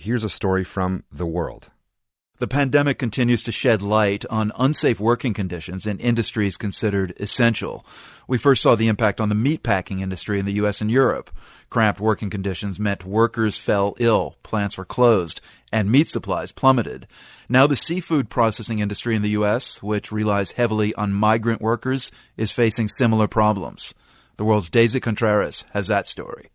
here's a story from The World. The pandemic continues to shed light on unsafe working conditions in industries considered essential. We first saw the impact on the meatpacking industry in the U.S. and Europe. Cramped working conditions meant workers fell ill, plants were closed, and meat supplies plummeted. Now the seafood processing industry in the U.S., which relies heavily on migrant workers, is facing similar problems. The world's Daisy Contreras has that story.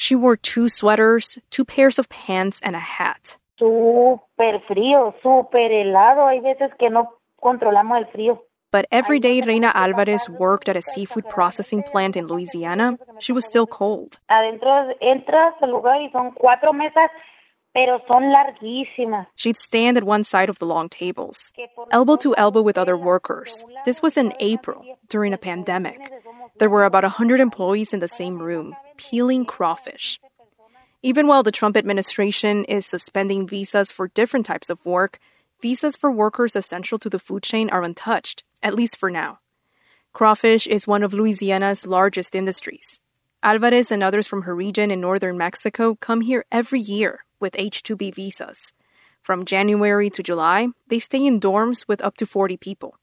She wore two sweaters, two pairs of pants, and a hat súper frío, súper helado. Hay veces que no controlamos el frío. But every day Reina Alvarez worked at a seafood processing plant in Louisiana, she was still cold. Adentro entras al lugar y son cuatro mesas, pero son larguísimas. She'd stand at one side of the long tables, elbow to elbow with other workers. This was in April, during a pandemic. There were about 100 employees in the same room, peeling crawfish. Even while the Trump administration is suspending visas for different types of work, visas for workers essential to the food chain are untouched, at least for now. Crawfish is one of Louisiana's largest industries. Alvarez and others from her region in northern Mexico come here every year with H 2B visas. From January to July, they stay in dorms with up to 40 people.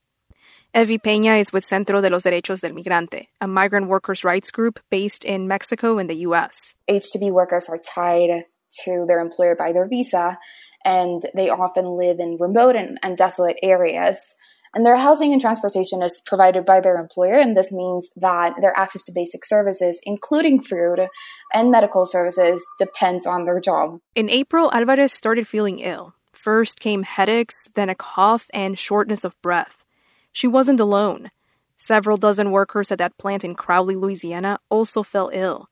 Evie Peña is with Centro de los Derechos del Migrante, a migrant workers' rights group based in Mexico and the U.S. H-2B workers are tied to their employer by their visa, and they often live in remote and, and desolate areas. And their housing and transportation is provided by their employer, and this means that their access to basic services, including food and medical services, depends on their job. In April, Alvarez started feeling ill. First came headaches, then a cough and shortness of breath. She wasn't alone. Several dozen workers at that plant in Crowley, Louisiana, also fell ill.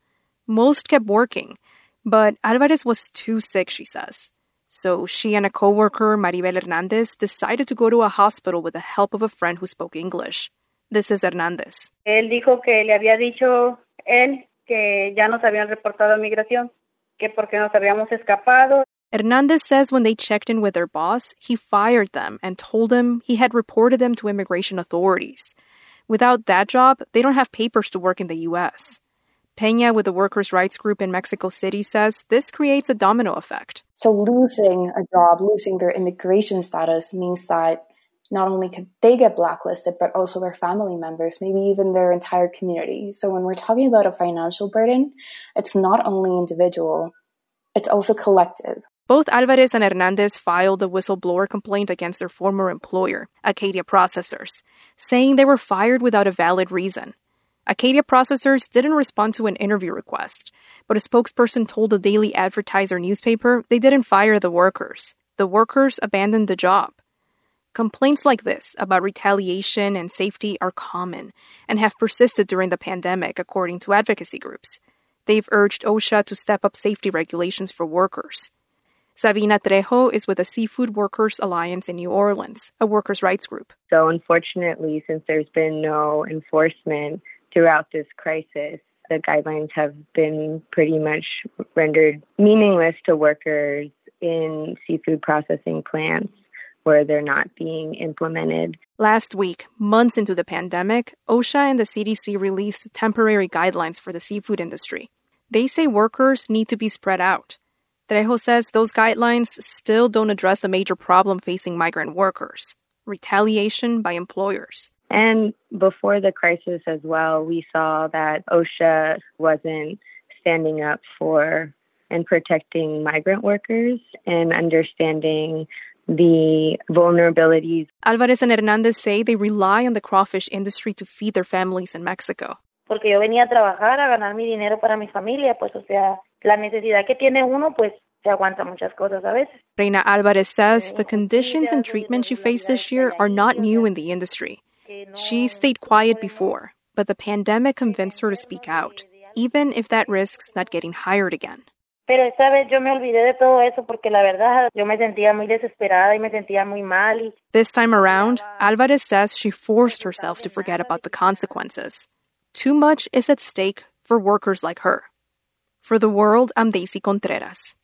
Most kept working, but Alvarez was too sick, she says. So she and a coworker, Maribel Hernandez, decided to go to a hospital with the help of a friend who spoke English. This is Hernandez. Él dijo que le había dicho él que ya nos habían reportado migración, que porque nos habíamos escapado Hernandez says when they checked in with their boss, he fired them and told him he had reported them to immigration authorities. Without that job, they don't have papers to work in the U.S. Peña with the workers' rights group in Mexico City says this creates a domino effect. So, losing a job, losing their immigration status means that not only could they get blacklisted, but also their family members, maybe even their entire community. So, when we're talking about a financial burden, it's not only individual, it's also collective. Both Alvarez and Hernandez filed a whistleblower complaint against their former employer, Acadia Processors, saying they were fired without a valid reason. Acadia Processors didn't respond to an interview request, but a spokesperson told the Daily Advertiser newspaper they didn't fire the workers. The workers abandoned the job. Complaints like this about retaliation and safety are common and have persisted during the pandemic, according to advocacy groups. They've urged OSHA to step up safety regulations for workers. Sabina Trejo is with the Seafood Workers Alliance in New Orleans, a workers' rights group. So, unfortunately, since there's been no enforcement throughout this crisis, the guidelines have been pretty much rendered meaningless to workers in seafood processing plants where they're not being implemented. Last week, months into the pandemic, OSHA and the CDC released temporary guidelines for the seafood industry. They say workers need to be spread out Trejo says those guidelines still don't address the major problem facing migrant workers retaliation by employers. And before the crisis as well, we saw that OSHA wasn't standing up for and protecting migrant workers and understanding the vulnerabilities. Alvarez and Hernandez say they rely on the crawfish industry to feed their families in Mexico. Porque yo venía a trabajar, a ganar mi dinero para mi familia, pues o sea, la necesidad que tiene uno, pues se aguanta muchas cosas a veces. Reina Alvarez says eh, the conditions and treatment she faced this year are not new in the industry. She stayed quiet before, but the pandemic convinced her to speak out, even if that risks not getting hired again. Pero esta vez yo me olvidé de todo eso porque la verdad yo me sentía muy desesperada y me sentía muy mal. Y... This time around, Alvarez says she forced herself to forget about the consequences. Too much is at stake for workers like her. For the world, I'm Daisy Contreras.